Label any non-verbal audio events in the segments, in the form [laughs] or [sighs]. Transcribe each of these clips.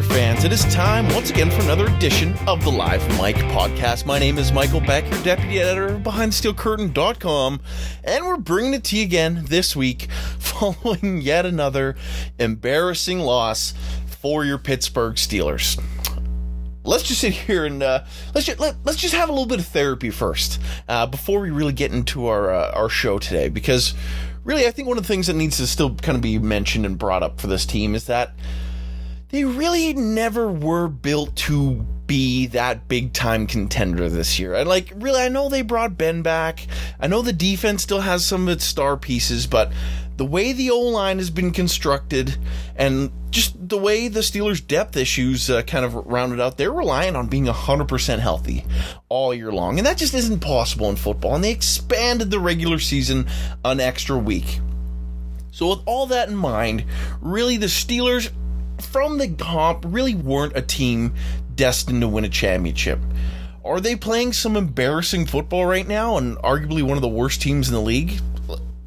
Steeler fans, it is time once again for another edition of the Live Mike podcast. My name is Michael Beck, your deputy editor behind SteelCurtain.com, and we're bringing it to you again this week [laughs] following yet another embarrassing loss for your Pittsburgh Steelers. Let's just sit here and uh, let's just, let, us just have a little bit of therapy first uh, before we really get into our uh, our show today, because really I think one of the things that needs to still kind of be mentioned and brought up for this team is that they really never were built to be that big time contender this year. And like, really, I know they brought Ben back. I know the defense still has some of its star pieces, but the way the O line has been constructed and just the way the Steelers' depth issues uh, kind of rounded out, they're relying on being 100% healthy all year long. And that just isn't possible in football. And they expanded the regular season an extra week. So, with all that in mind, really the Steelers from the comp really weren't a team destined to win a championship. Are they playing some embarrassing football right now and arguably one of the worst teams in the league?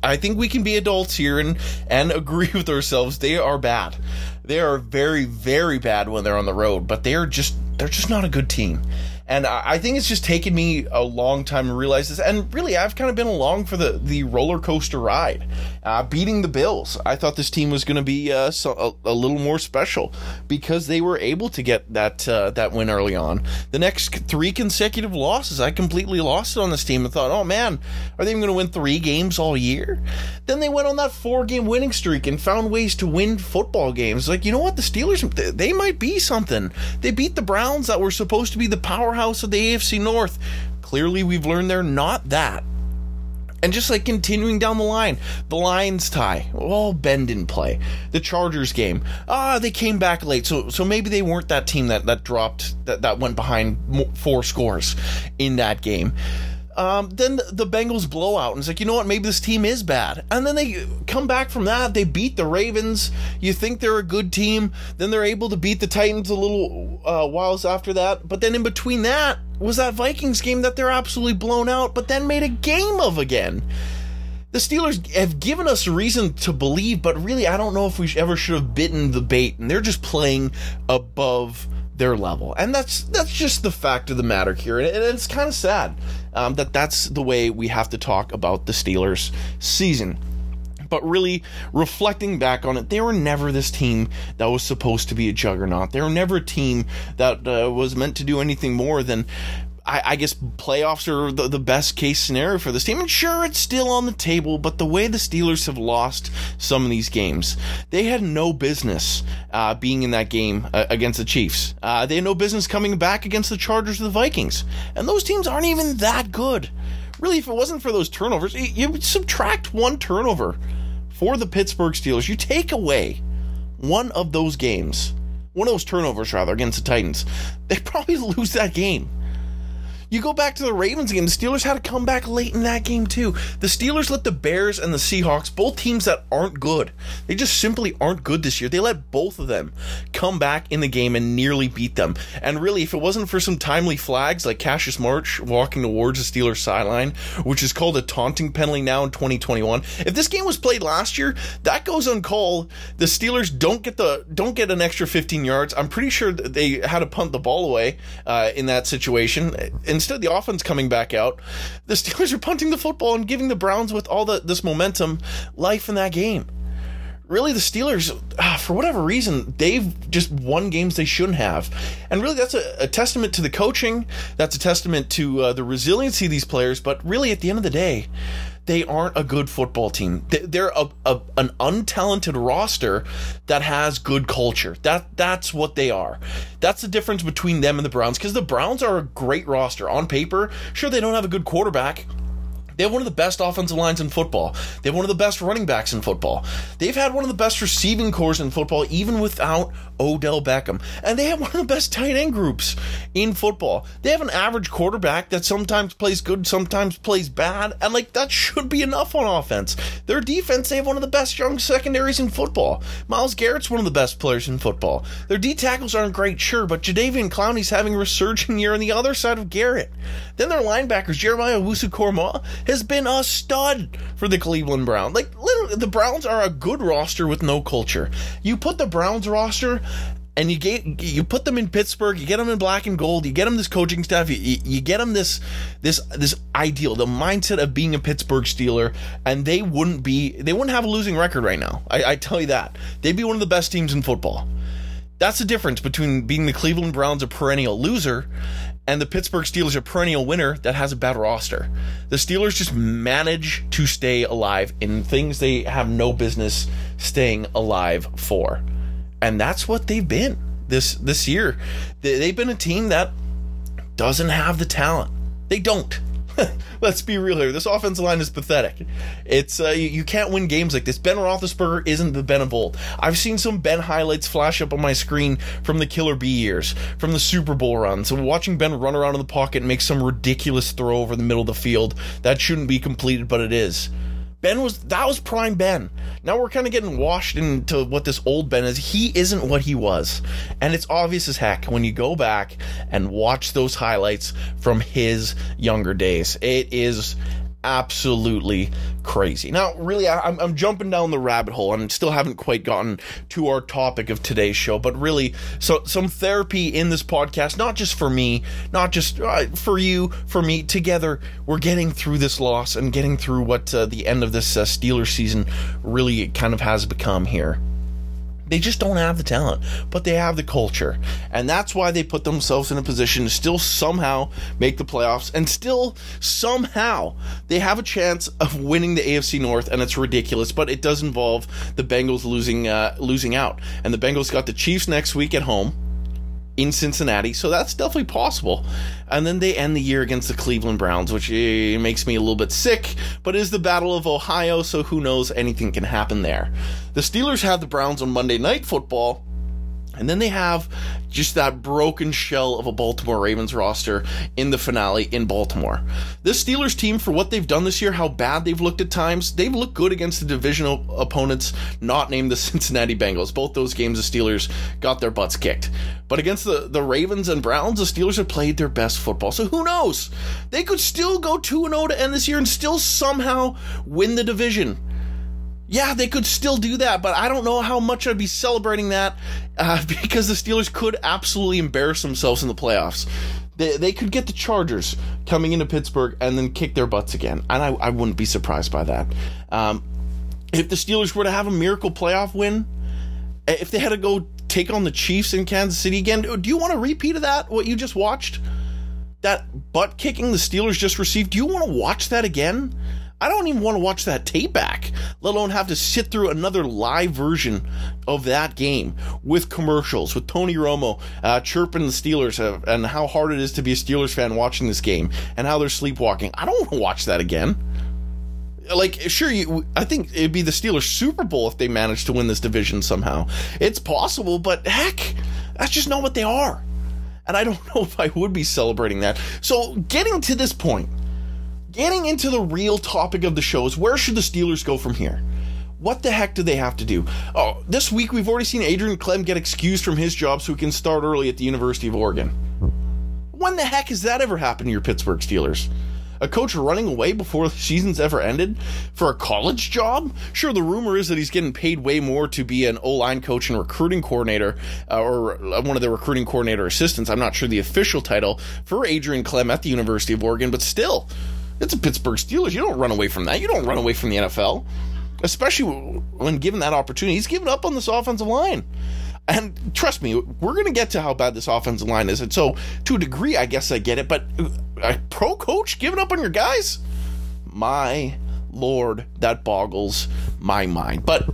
I think we can be adults here and, and [laughs] agree with ourselves. They are bad. They are very, very bad when they're on the road, but they are just they're just not a good team. And I think it's just taken me a long time to realize this. And really, I've kind of been along for the, the roller coaster ride. Uh, beating the Bills, I thought this team was going to be uh, so, a, a, little more special because they were able to get that uh, that win early on. The next three consecutive losses, I completely lost it on this team and thought, oh man, are they even going to win three games all year? Then they went on that four game winning streak and found ways to win football games. Like, you know what? The Steelers, they might be something. They beat the Browns that were supposed to be the powerhouse of the AFC North. Clearly, we've learned they're not that. And just like continuing down the line, the Lions tie. Oh, Ben didn't play. The Chargers game. Ah, they came back late. So so maybe they weren't that team that, that dropped, that, that went behind four scores in that game. Um, then the, Bengals blow out, and it's like, you know what? Maybe this team is bad. And then they come back from that. They beat the Ravens. You think they're a good team. Then they're able to beat the Titans a little uh, whiles after that. But then in between that was that Vikings game that they're absolutely blown out, but then made a game of again. The Steelers have given us a reason to believe, but really, I don't know if we ever should have bitten the bait. And they're just playing above their level, and that's that's just the fact of the matter here, and it's kind of sad um, that that's the way we have to talk about the Steelers' season. But really, reflecting back on it, they were never this team that was supposed to be a juggernaut. They were never a team that uh, was meant to do anything more than I, I, guess playoffs are the, the, best case scenario for this team. And sure, it's still on the table, but the way the Steelers have lost some of these games, they had no business uh, being in that game uh, against the Chiefs. Uh, they had no business coming back against the Chargers or the Vikings. And those teams aren't even that good. Really, if it wasn't for those turnovers, you subtract one turnover for the Pittsburgh Steelers. You take away one of those games, one of those turnovers, rather, against the Titans, they probably [laughs] lose that game. You go back to the Ravens game, the Steelers had to come back late in that game too. The Steelers let the Bears and the Seahawks, both teams that aren't good, they just simply aren't good this year. They let both of them come back in the game and nearly beat them. And really, if it wasn't for some timely flags like Cassius Marsh walking towards the Steelers sideline, which is called a taunting penalty now in 2021, if this game was played last year, that goes uncalled. The Steelers don't get the don't get an extra 15 yards. I'm pretty sure they had to punt the ball away uh, in that situation. And instead the offense coming back out, the Steelers are punting the football and giving the Browns with all the this momentum life in that game. Really, the Steelers, ah, for whatever reason, they've just won games they shouldn't have, and really, that's a, a testament to the coaching. That's a testament to uh, the resiliency of these players. But really, at the end of the day, they aren't a good football team. They're a, a, an untalented roster that has good culture. That that's what they are. That's the difference between them and the Browns because the Browns are a great roster on paper. Sure, they don't have a good quarterback. They have one of the best offensive lines in football. They have one of the best running backs in football. They've had one of the best receiving corps in football, even without Odell Beckham. And they have one of the best tight end groups in football. They have an average quarterback that sometimes plays good, sometimes plays bad. And, like, that should be enough on offense. Their defense, they have one of the best young secondaries in football. Myles Garrett's one of the best players in football. Their D tackles aren't great, sure, but Jadeveon Clowney's having a resurgent year on the other side of Garrett. Then their linebackers, Jeremiah Owusu-Koramoah, has been a stud for the Cleveland Browns. Like, literally, the Browns are a good roster with no culture. You put the Browns roster and you get you put them in Pittsburgh, you get them in black and gold, you get them this coaching staff, you, you get them this this this ideal, the mindset of being a Pittsburgh Steeler, and they wouldn't be they wouldn't have a losing record right now. I, I tell you that they'd be one of the best teams in football. That's the difference between being the Cleveland Browns a perennial loser and the Pittsburgh Steelers a perennial winner that has a bad roster. The Steelers just manage to stay alive in things they have no business staying alive for. And that's what they've been this this year. They've been a team that doesn't have the talent. They don't. [laughs] Let's be real here. This offensive line is pathetic. It's uh, you, you, can't win games like this. Ben Roethlisberger isn't the Ben of old. I've seen some Ben highlights flash up on my screen from the Killer B years, from the Super Bowl runs. So watching Ben run around in the pocket and make some ridiculous throw over the middle of the field that shouldn't be completed, but it is. Ben was that was prime Ben. Now we're kind of getting washed into what this old Ben is. He isn't what he was. And it's obvious as heck when you go back and watch those highlights from his younger days. It is absolutely crazy. Now, really, I, am I'm jumping down the rabbit hole and still haven't quite gotten to our topic of today's show, but really, so some therapy in this podcast, not just for me, not just uh, for you, for me. Together, we're getting through this loss and getting through what uh, the end of this uh, Steelers season really kind of has become here. They just don't have the talent, but they have the culture. And that's why they put themselves in a position to still somehow make the playoffs and still somehow they have a chance of winning the AFC North and it's ridiculous, but it does involve the Bengals losing uh, losing out. And the Bengals got the Chiefs next week at home in Cincinnati, so that's definitely possible. And then they end the year against the Cleveland Browns, which eh, makes me a little bit sick, but is the Battle of Ohio, so who knows, anything can happen there. The Steelers have the Browns on Monday Night Football. And then they have just that broken shell of a Baltimore Ravens roster in the finale in Baltimore. This Steelers team, for what they've done this year, how bad they've looked at times, they've looked good against the divisional opponents, not named the [laughs] Cincinnati Bengals. Both those games, the Steelers got their butts kicked. But against the, the Ravens and Browns, the Steelers have played their best football. So who knows? They could still go 2 0 to end this year and still somehow win the division yeah, they could still do that, but I don't know how much I'd be celebrating that uh, [laughs] because the Steelers could absolutely embarrass themselves in the playoffs. They, they could get the Chargers coming into Pittsburgh and then kick their butts again, and I, I wouldn't be surprised by that. Um, if the Steelers were to have a miracle playoff win, if they had to go take on the Chiefs in Kansas City again, do you want a repeat of that? What you just watched? That butt kicking the Steelers just received. Do you want to watch that again? I don't even want to watch that tape back, let alone have to sit through another live version of that game with commercials, with Tony Romo uh, chirping the Steelers uh, and how hard it is to be a Steelers fan watching this game and how they're sleepwalking. I don't want to watch that again. Like, sure, you, I think it'd be the Steelers Super Bowl if they managed to win this division somehow. It's possible, but heck, that's just not what they are. And I don't [laughs] know if I would be celebrating that. So, getting to this point, getting into the real topic of the show is where should the Steelers go from here? What the heck do they have to do? Oh, this week we've already seen Adrian Klemm get excused from his job so he can start early at the University of Oregon. When the heck has that ever happened to your Pittsburgh Steelers? A coach running away before the season's ever ended for a college job? Sure, the rumor is that he's getting paid way more to be an O line coach and recruiting coordinator, uh, or one of the recruiting coordinator assistants. I'm not sure the official title for Adrian Klemm at the University of Oregon, but still, it's a Pittsburgh Steelers. You don't run away from that. You don't run away from the NFL, especially when given that opportunity. He's given up on this offensive line. And trust me, we're going to get to how bad this offensive line is. And so, to a degree, I guess I get it. But a pro coach giving up on your guys? My lord, that boggles my mind. But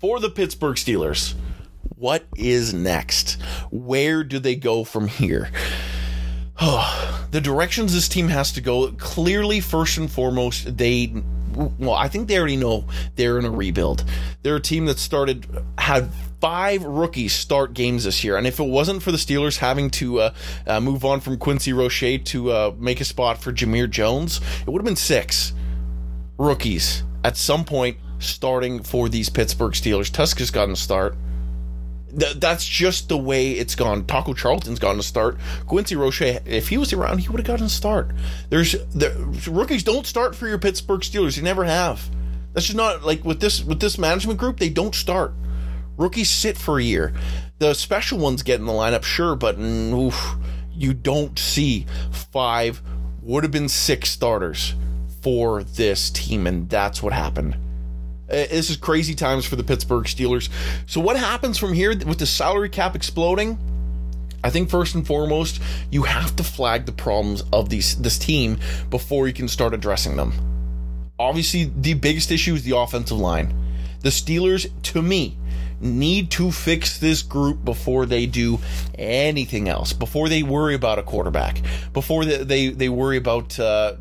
for the Pittsburgh Steelers, what is next? Where do they go from here? [sighs] The directions this team has to go clearly first and foremost they well i think they already know they're in a rebuild. They're a team that started had five rookies start games this year and if it wasn't for the steelers having to uh, uh, move on from quincy roche to uh, make a spot for Jamir Jones it would have been six rookies at some point starting for these pittsburgh steelers. Tusk has gotten a start Th- that's just the way it's gone. Taco Charlton's gotten a start. Quincy Roche, if he was around, he would have gotten a start. There's the rookies don't start for your Pittsburgh Steelers. You never have. That's just not like with this with this management group. They don't start. Rookies sit for a year. The special ones get in the lineup, sure, but mm, oof, you don't see five. Would have been six starters for this team, and that's what happened. Uh, this is crazy times for the Pittsburgh Steelers. So, what happens from here with the salary cap exploding? I think first and foremost, you have to flag the problems of these this team before you can start addressing them. Obviously, the biggest issue is the offensive line. The Steelers, to me, need to fix this group before they do anything else. Before they worry about a quarterback. Before they they, they worry about uh,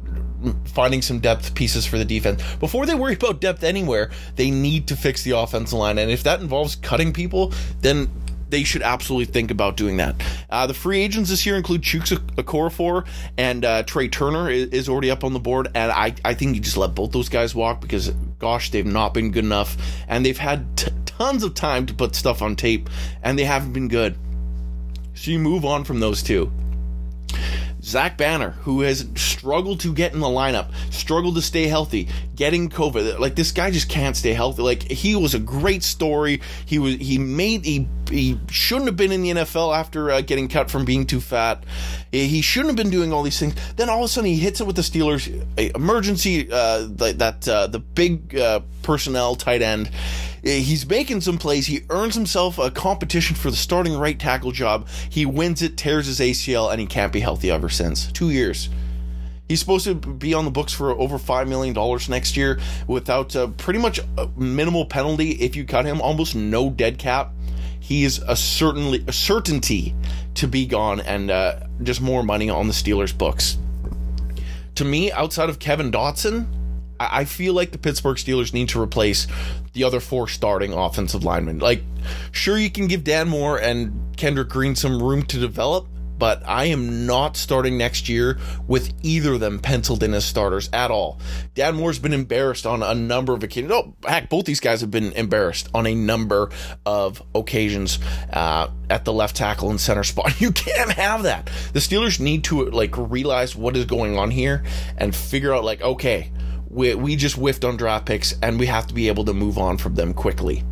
finding some depth pieces for the defense. Before they worry about depth anywhere, they need to fix the offensive line. And if that involves cutting people, then they should absolutely think about doing that. Uh, the free agents this year include Chuks Okorafor and uh, Trai Turner is, is, already up on the board, and I, I think you just let both those guys walk because, gosh, they've not been good enough, and they've had t- tons of time to put stuff on tape, and they haven't been good. So you move on from those two. Zach Banner, who has struggled to get in the lineup, struggled to stay healthy, getting COVID. Like this guy just can't stay healthy. Like he was a great story. He was he made he he shouldn't have been in the NFL after uh, getting cut from being too fat. He shouldn't have been doing all these things. Then all of a sudden he hits it with the Steelers emergency uh, that uh, the big uh, personnel tight end He's making some plays. He earns himself a competition for the starting right tackle job. He wins it, tears his ACL, and he can't be healthy ever since. Two years. He's supposed to be on the books for over $5 million next year without uh, pretty much minimal penalty if you cut him, almost no dead cap. He is a certainly a certainty to be gone and uh, just more money on the Steelers' books. To me, outside of Kevin Dotson, I feel like the Pittsburgh Steelers need to replace the other four starting offensive linemen. Like, sure, you can give Dan Moore and Kendrick Green some room to develop, but I am not starting next year with either of them penciled in as starters at all. Dan Moore's been embarrassed on a number of occasions. Oh, heck, both these guys have been embarrassed on a number of occasions uh, at the left tackle and center spot. [laughs] You can't have that. The Steelers need to like realize what is going on here and figure out like, okay we, we just whiffed on draft picks and we have to be able to move on from them quickly.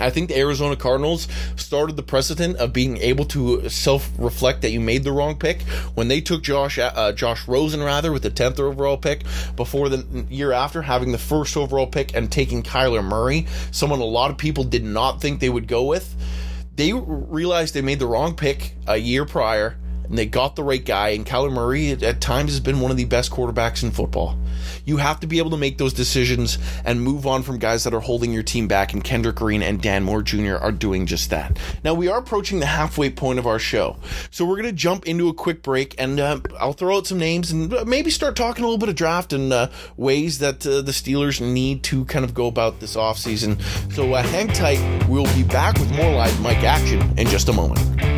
I think the Arizona Cardinals started the precedent of being able to self-reflect that you made the wrong pick when they took Josh uh, Josh Rosen rather with the tenth overall pick before the year after having the first overall pick and taking Kyler Murray, someone a lot of people did not think they would go with. They realized they made the wrong pick a year prior and they got the right guy. And Kyler Murray, at times, has been one of the best quarterbacks in football. You have to be able to make those decisions and move on from guys that are holding your team back. And Kendrick Green and Dan Moore Jr. are doing just that. Now, we are approaching the halfway point of our show. So we're going to jump into a quick break and uh, I'll throw out some names and maybe start talking a little bit of draft and uh, ways that uh, the Steelers need to kind of go about this offseason. So uh, hang tight. We'll be back with more live mic action in just a moment.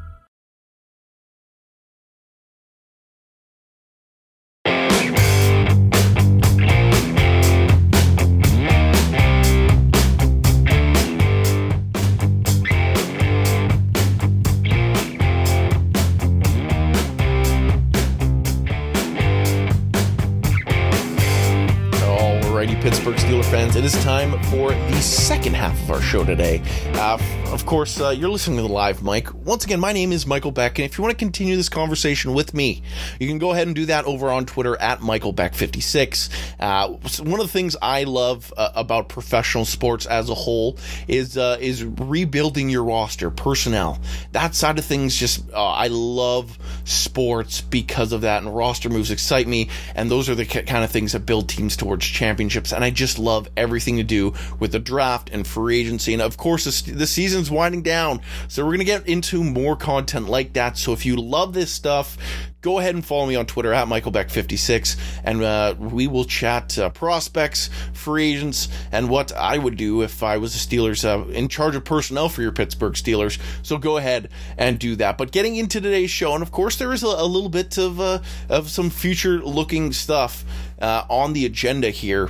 Time for the second half of our show today. Uh, of course, uh, you're listening to the live mic. Once again, my name is Michael Beck, and if you want to continue this conversation with me, you can go ahead and do that over on Twitter at Michael Beck56. Uh, one of the things I love uh, about professional sports as a whole is uh, is rebuilding your roster, personnel. That side of things, just uh, I love sports because of that, and roster moves excite me, and those are the kind of things that build teams towards championships and I just love everything to do with the draft and free agency. And of course, the, the season's winding down, so we're going to get into more content like that. So if you love this stuff, go ahead and follow me on Twitter at MichaelBeck56, and uh, we will chat uh, prospects, free agents, and what I would do if I was the Steelers uh, in charge of personnel for your Pittsburgh Steelers. So go ahead and do that. But getting into today's show, and of course there is a, a little bit of uh, of some future looking stuff uh, on the agenda here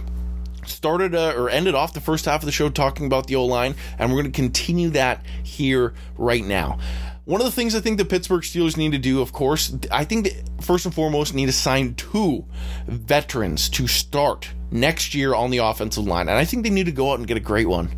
started uh, or ended off the first half of the show talking about the O line, and we're going to continue that here right now. One of the things I think the Pittsburgh Steelers need to do, of course, I think first and foremost need to sign two veterans to start next year on the offensive line, and I think they need to go out and get a great one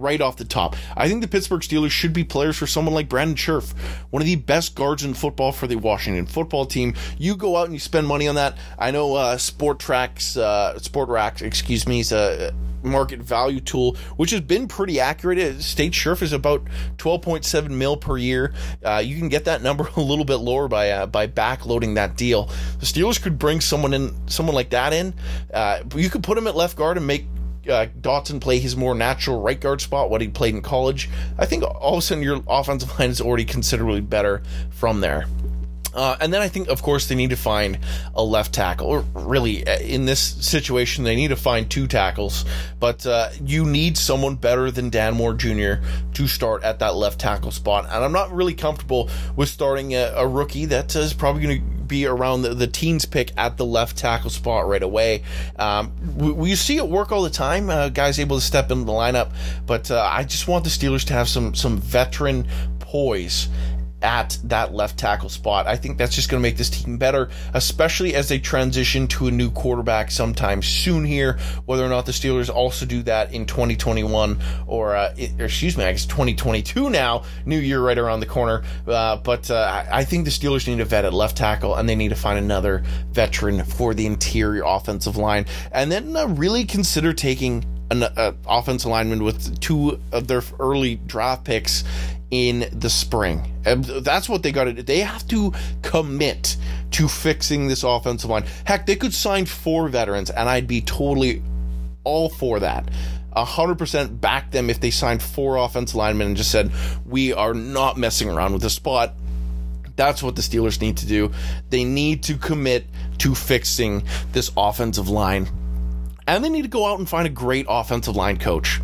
right off the top. I think the Pittsburgh Steelers should be players for someone like Brandon Scherff, one of the best guards in football for the Washington football team. You go out and you spend money on that. I know uh, Spotrac's, uh, Spotrac, excuse me, is a market value tool, which has been pretty accurate. State Scherff is about 12.7 mil per year. Uh, you can get that number [laughs] a little bit lower by uh, by backloading that deal. The Steelers could bring someone in, someone like that in. Uh, you could put him at left guard and make uh, Dotson play his more natural right guard spot, what he played in college, I think all of a sudden your offensive [laughs] line is already considerably better from there. Uh, and then I think, of course, they need to find a left tackle. Or really, uh, in this situation, they need to find two tackles. But uh, you need someone better than Dan Moore Jr. to start at that left tackle spot. And I'm not really comfortable with starting a, a rookie that is probably going to be around the, the, teens pick at the left tackle spot right away. Um, we, we, see it work all the time. Uh, guys able to step into the lineup, but uh, I just want the Steelers to have some some veteran poise at that left tackle spot. I think that's just going to make this team better, especially as they transition to a new quarterback sometime soon here. Whether or not the Steelers also do that in 2021 or, uh, or excuse me, I guess 2022 now, new year right around the corner. Uh, but uh, I think the Steelers need a vet at left tackle and they need to find another veteran for the interior offensive line, and then uh, really consider taking an uh, lineman with two of their early draft picks in the spring. And that's what they got to do. They have to commit to fixing this offensive line. Heck, they could sign four veterans, and I'd be totally all for that. 100% back them if they signed four offensive linemen and just said, we are not messing around with the spot That's what the Steelers need to do. They need to commit to fixing this offensive line. And they need to go out and find a great offensive line coach.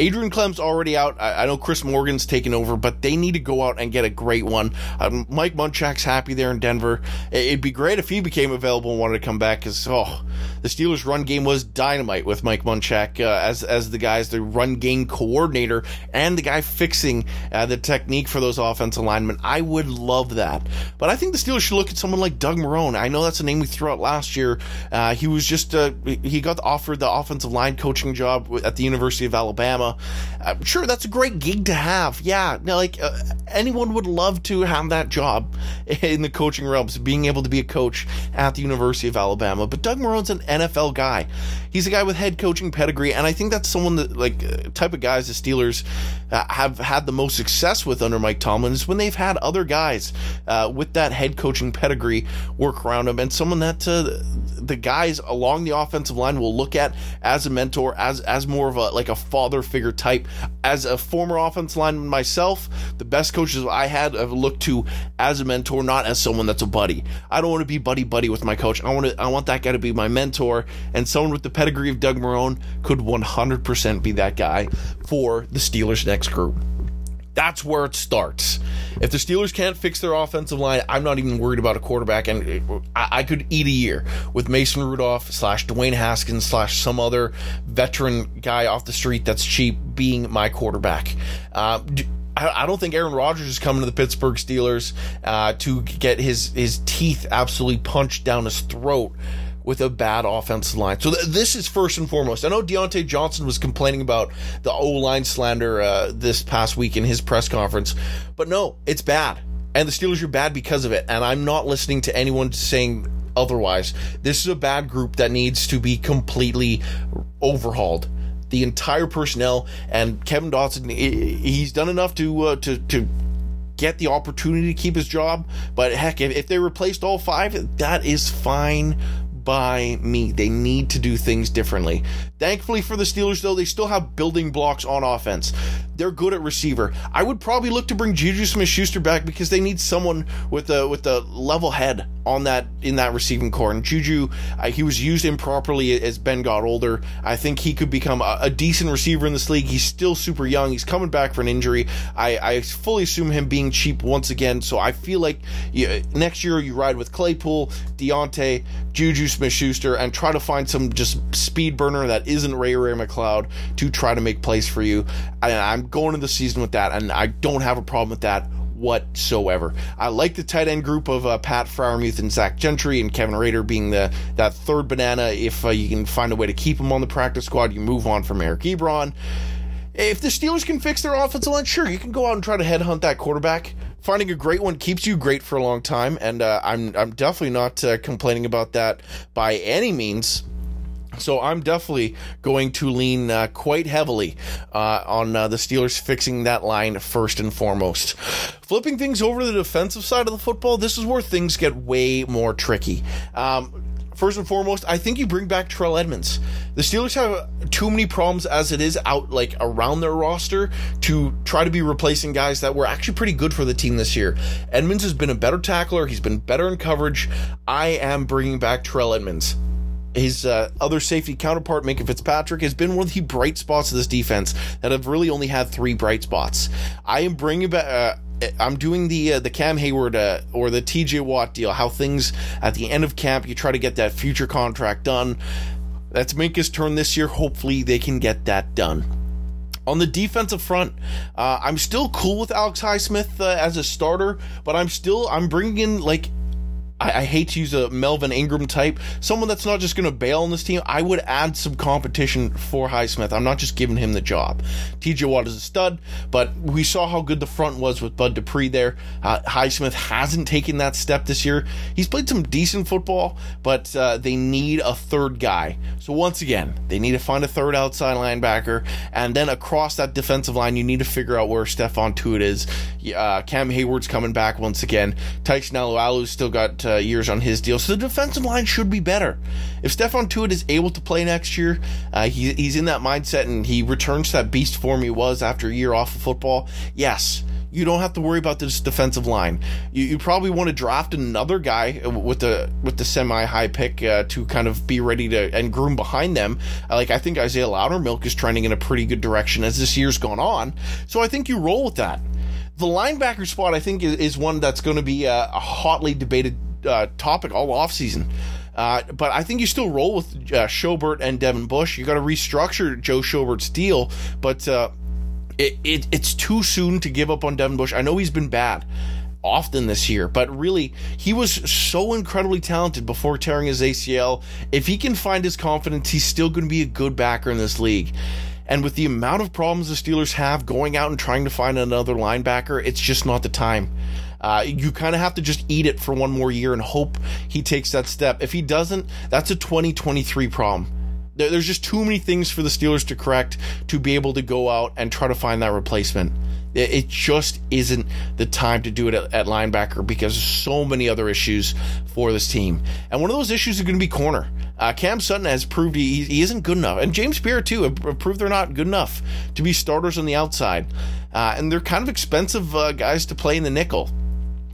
Adrian Klemm's already out. I, I, know Chris Morgan's taken over, but they need to go out and get a great one. Um, Mike Munchak's happy there in Denver. It'd be great if he became available and wanted to come back because, oh, the Steelers' run game was dynamite with Mike Munchak uh, as, as the guy, as the run game coordinator and the guy fixing uh, the technique for those offensive linemen. I would love that. But I think the Steelers should look at someone like Doug Marrone. I know that's a name we threw out last year. Uh, he was just, uh, he got offered the offensive line coaching job at the University of Alabama. I'm sure that's a great gig to have. Yeah, like uh, anyone would love to have that job [laughs] in the coaching realms, being able to be a coach at the University of Alabama. But Doug Marrone's an NFL guy. He's a guy with head coaching pedigree, and I think that's someone that, like, uh, type of guys the Steelers uh, have had the most success with under Mike Tomlin is when they've had other guys uh, with that head coaching pedigree work around them, and someone that uh, the guys along the offensive line will look at as a mentor, as as more of a like a father figure type. As a former offensive lineman myself, the best coaches I had I've looked to as a mentor, not as someone that's a buddy. I don't want to be buddy buddy with my coach. I want to I want that guy to be my mentor, and someone with the pedigree of Doug Marrone could 100% be that guy for the Steelers' next group. That's where it starts. If the Steelers can't fix their offensive line, I'm not even worried about a quarterback. And I, could eat a year with Mason Rudolph slash Dwayne Haskins slash some other veteran guy off the street that's cheap being my quarterback. Uh, I don't think Aaron Rodgers is coming to the Pittsburgh Steelers uh, to get his his teeth absolutely punched down his throat with a bad offensive line. So th- this is first and foremost. I know Diontae Johnson was complaining about the O line slander uh, this past week in his press conference, but no, it's bad. And the Steelers are bad because of it. And I'm not listening to anyone saying otherwise. This is a bad group that needs to be completely overhauled. The entire personnel and Kevin Dotson, he's done enough to uh, to to get the opportunity to keep his job. But heck, if, if they replaced all five, that is fine by me. They need to do things differently. Thankfully for the Steelers, though, they still have building blocks on offense. They're good at receiver. I would probably look to bring Juju Smith-Schuster back because they need someone with a with a level head on that in that receiving corps. And Juju, uh, he was used improperly as Ben got older. I think he could become a, a, decent receiver in this league. He's still super young. He's coming back for an injury. I, I fully assume him being cheap once again. So I feel like you, next year you ride with Claypool, Diontae, Juju Smith-Schuster, and try to find some just speed burner that isn't Ray Ray McCloud to try to make plays for you. And I'm going into the season with that, and I don't have a problem with that whatsoever. I like the tight end group of uh, Pat Freiermuth and Zach Gentry and Kevin Rader being the that third banana. If uh, you can find a way to keep him on the practice squad, you move on from Eric Ebron. If the Steelers can fix their offensive line, sure, you can go out and try to headhunt that quarterback. Finding a great one keeps you great for a long time, and uh, I'm I'm definitely not uh, complaining about that by any means. So I'm definitely going to lean uh, quite heavily uh, on uh, the Steelers fixing that line first and foremost. Flipping things over to the defensive side of the football, this is where things get way more tricky. Um, first and foremost, I think you bring back Terrell Edmunds. The Steelers have too many problems as it is out like around their roster to try to be replacing guys that were actually pretty good for the team this year. Edmunds has been a better tackler. He's been better in coverage. I am bringing back Terrell Edmunds his uh, other safety counterpart, Minkah Fitzpatrick, has been one of the bright spots of this defense that have really only had three bright spots. I am bringing back. Uh, I'm doing the uh, the Cam Heyward uh, or the TJ Watt deal. How things at the end of camp, you try to get that future contract done. That's Minkah's turn this year. Hopefully, they can get that done. On the defensive front, uh, I'm still cool with Alex Highsmith uh, as a starter, but I'm still I'm bringing in like I, I, hate to use a Melvin Ingram type, someone that's not just going to bail on this team. I would add some competition for Highsmith. I'm not just giving him the job. TJ Watt is a stud, but we saw how good the front was with Bud Dupree there. Uh, Highsmith hasn't taken that step this year. He's played some decent football, but uh, they need a third guy. So once again, they need to find a third outside linebacker, and then across that defensive line, you need to figure out where Stephon Tuitt is. Uh, Cam Heyward's coming back once again. Tyson Alualu's still got uh, years on his deal, so the defensive line should be better. If Stephon Tuitt is able to play next year, uh, he, he's in that mindset and he returns to that beast form he was after a year off of football. Yes, you don't have to worry about this defensive line. You, you probably want to draft another guy with the with the semi high pick uh, to kind of be ready to and groom behind them. Like I think Isaiahh Loudermilk is trending in a pretty good direction as this year's gone on. So I think you roll with that. The linebacker spot I think is, one that's going to be a hotly debated uh, topic all offseason. Uh, but I think you still roll with uh, Schobert and Devin Bush. You got to restructure Joe Schobert's deal, but uh, it, it, it's too soon to give up on Devin Bush. I know he's been bad often this year, but really, he was so incredibly talented before tearing his ACL. If he can find his confidence, he's still going to be a good backer in this league. And with the amount of problems the Steelers have going out and trying to find another linebacker, it's just not the time. Uh, you kind of have to just eat it for one more year and hope he takes that step. If he doesn't, that's a 2023 problem. There's just too many things for the Steelers to correct to be able to go out and try to find that replacement. It just isn't the time to do it at, at linebacker because so many other issues for this team. And one of those issues is going to be corner. Uh, Cam Sutton has proved he, he, isn't good enough, and James Pierre too have proved they're not good enough to be starters on the outside. Uh, and they're kind of expensive uh, guys to play in the nickel.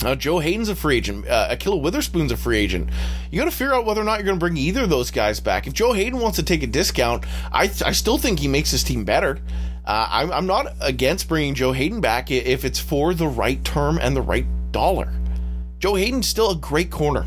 Uh, Joe Haden's a free agent. Uh, Ahkello Witherspoon's a free agent. You got to figure out whether or not you're going to bring either of those guys back. If Joe Haden wants to take a discount, I, I still think he makes his team better. Uh, I'm, I'm not against bringing Joe Haden back if it's for the right term and the right dollar. Joe Haden's still a great corner.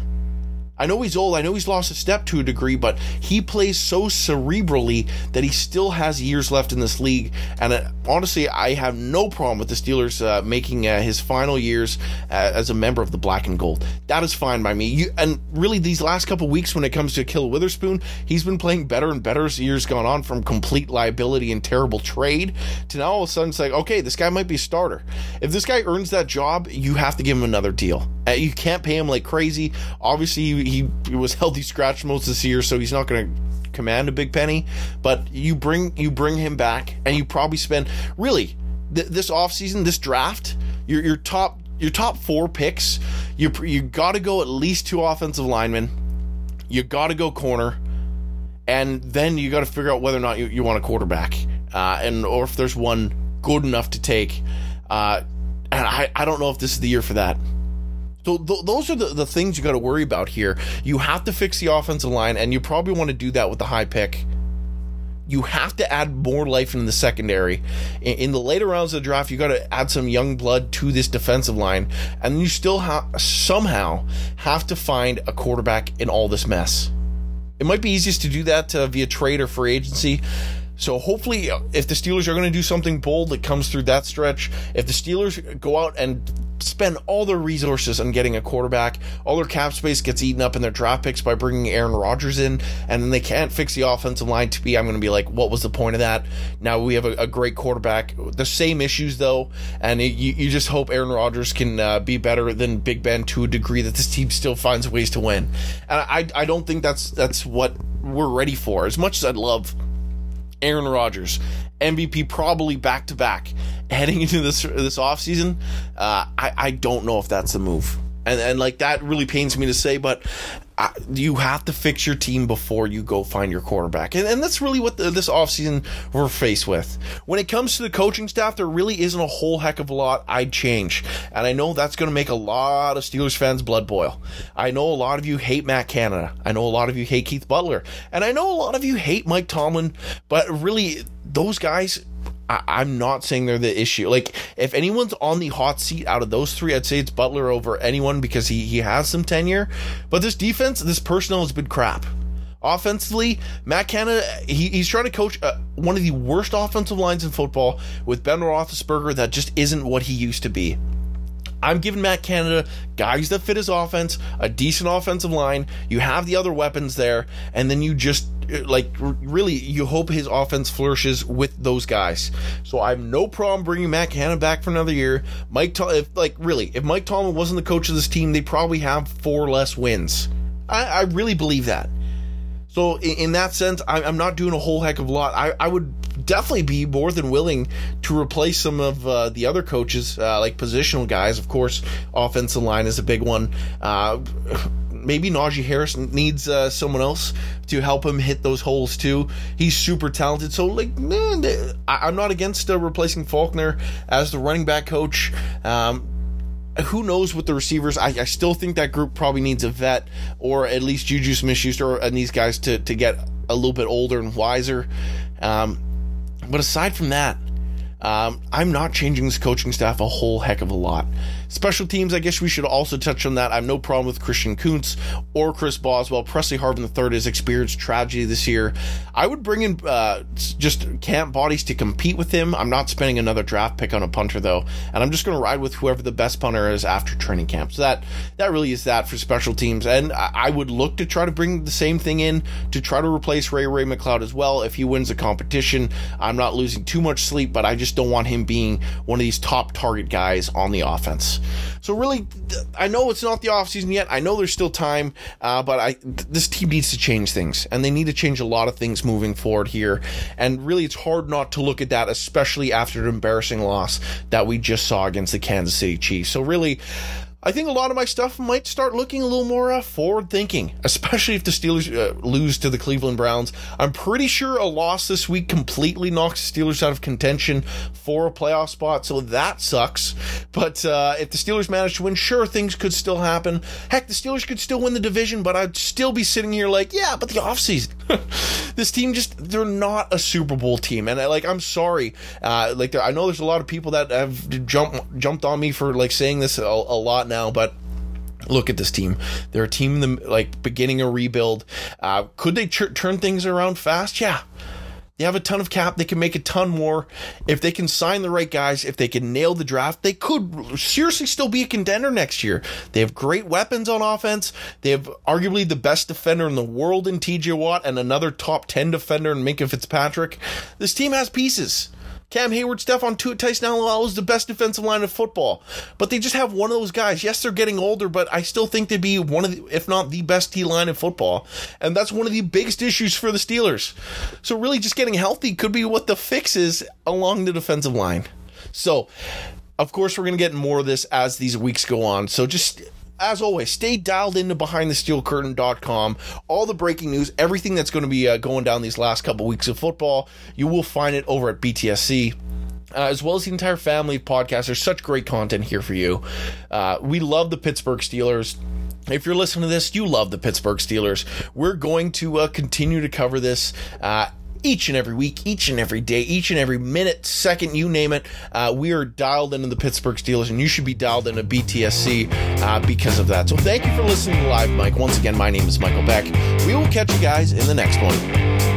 I know he's old. I know he's lost a step to a degree, but he plays so cerebrally that he still has years left in this league. And uh, honestly, I have no problem with the Steelers uh, making uh, his final years uh, as a member of the Black and Gold. That is fine by me. You, and really, these last couple weeks, when it comes to Kill Witherspoon, he's been playing better and better as years gone on. From complete liability and terrible trade to now all of a sudden it's like, okay, this guy might be a starter. If this guy earns that job, you have to give him another deal. Uh, you can't pay him like crazy. Obviously, he, he was healthy scratch most this year, so he's not going to command a big penny. But you bring you bring him back, and you probably spend really th- this offseason, this draft, your your top your top four picks. You you got to go at least two offensive linemen. You got to go corner, and then you got to figure out whether or not you, you want a quarterback, uh, and or if there's one good enough to take. Uh, and I, I don't know if this is the year for that. So th- those are the, the things you got to worry about here. You have to fix the offensive line, and you probably want to do that with the high pick. You have to add more life in the secondary. In, in the later rounds of the draft, you got to add some young blood to this defensive line, and you still ha- somehow have to find a quarterback in all this mess. It might be easiest to do that uh, via trade or free agency. So hopefully, if the Steelers are going to do something bold that comes through that stretch, if the Steelers go out and spend all their resources on getting a quarterback. All their cap space gets eaten up in their draft picks by bringing Aaron Rodgers in, and then they can't fix the offensive line. To be, I'm going to be like, what was the point of that? Now we have a, a great quarterback. The same issues though, and it, you, you just hope Aaron Rodgers can uh, be better than Big Ben to a degree that this team still finds ways to win. And I, I don't think that's that's what we're ready for. As much as I'd love Aaron Rodgers, MVP probably back to back heading into this this offseason. Uh, I I don't know if that's the move. And, and like that really pains me to say, but uh, you have to fix your team before you go find your quarterback. And, and that's really what the, this offseason we're faced with. When it comes to the coaching staff, there really isn't a whole heck of a lot I'd change. And I know that's going to make a lot of Steelers fans blood boil. I know a lot of you hate Matt Canada. I know a lot of you hate Keith Butler. And I know a lot of you hate Mike Tomlin. But really, those guys I, am not saying they're the issue. Like, if anyone's on the hot seat out of those three, I'd say it's Butler over anyone because he, he has some tenure. But this defense, this personnel has been crap. Offensively, Matt Canada, he, he's trying to coach uh, one of the worst offensive lines in football with Ben Roethlisberger that just isn't what he used to be. I'm giving Matt Canada guys that fit his offense, a decent offensive line. You have the other weapons there, and then you just like really you hope his offense flourishes with those guys. So I have no problem bringing Matt Canada back for another year. Mike, Tom- if like really, if Mike Tomlin wasn't the coach of this team, they probably have four less wins. I, I really believe that. So in, in that sense, I, am not doing a whole heck of a lot. I, I would definitely be more than willing to replace some of uh, the other coaches, uh, like positional guys. Of course, offensive line is a big one. Uh, maybe Najee Harris needs uh, someone else to help him hit those holes too. He's super talented. So, like, man, I, am not against uh, replacing Faulkner as the running back coach. Um, who knows with the receivers? I, I, still think that group probably needs a vet or at least Juju Smith-Schuster and these guys to, to get a little bit older and wiser. Um, but aside from that, um, I'm not changing this coaching staff a whole heck of a lot. Special teams, I guess we should also touch on that. I have no problem with Christian Kuntz or Chris Boswell. Pressley Harvin III has experienced tragedy this year. I would bring in uh, just camp bodies to compete with him. I'm not spending another draft pick on a punter though, and I'm just going to ride with whoever the best punter is after training camp. So that that really is that for special teams. And I, I would look to try to bring the same thing in to try to replace Ray Ray McCloud as well. If he wins the competition, I'm not losing too much sleep, but I just don't want him being one of these top target guys on the offense. So really, I know it's not the offseason yet. I know there's still time, uh, but I this team needs to change things, and they need to change a lot of things moving forward here. And really, it's hard not to look at that, especially after an embarrassing loss that we just saw against the Kansas City Chiefs. So really, I think a lot of my stuff might start looking a little more uh, forward thinking, especially if the Steelers uh, lose to the Cleveland Browns. I'm pretty sure a loss this week completely knocks the Steelers out of contention for a playoff spot, so that sucks. But uh, if the Steelers manage to win, sure, things could still happen. Heck, the Steelers could still win the division, but I'd still be sitting here like, yeah, but the offseason. [laughs] this team just, they're not a Super Bowl team. And I, like, I'm sorry. Uh, like, I know there's a lot of people that have jumped, jumped on me for like saying this a, a lot now, but look at this team. They're a team the like beginning a rebuild. Uh, could they ch- turn things around fast? Yeah. They have a ton of cap. They can make a ton more. If they can sign the right guys, if they can nail the draft, they could seriously still be a contender next year. They have great weapons on offense. They have arguably the best defender in the world in TJ Watt and another top 10 defender in Minkah Fitzpatrick. This team has pieces. Cam Heyward, Stephon Tuitt, Tyson Alualu is the best defensive line of football. But they just have one of those guys. Yes, they're getting older, but I still think they'd be one of the, if not the best D line in football. And that's one of the biggest issues for the Steelers. So really just getting healthy could be what the fix is along the defensive line. So, of course, we're going to get more of this as these weeks go on. So just as always, stay dialed into BehindTheSteelCurtain.com. All the breaking news, everything that's going to be uh, going down these last couple weeks of football, you will find it over at BTSC. Uh, as well as the entire family of podcasts. There's such great content here for you. Uh, we love the Pittsburgh Steelers. If you're listening to this, you love the Pittsburgh Steelers. We're going to uh, continue to cover this uh, each and every week, each and every day, each and every minute, second, you name it. Uh, we are dialed into the Pittsburgh Steelers, and you should be dialed into BTSC uh, because of that. So thank you for listening to Live Mike. Once again, my name is Michael Beck. We will catch you guys in the next one.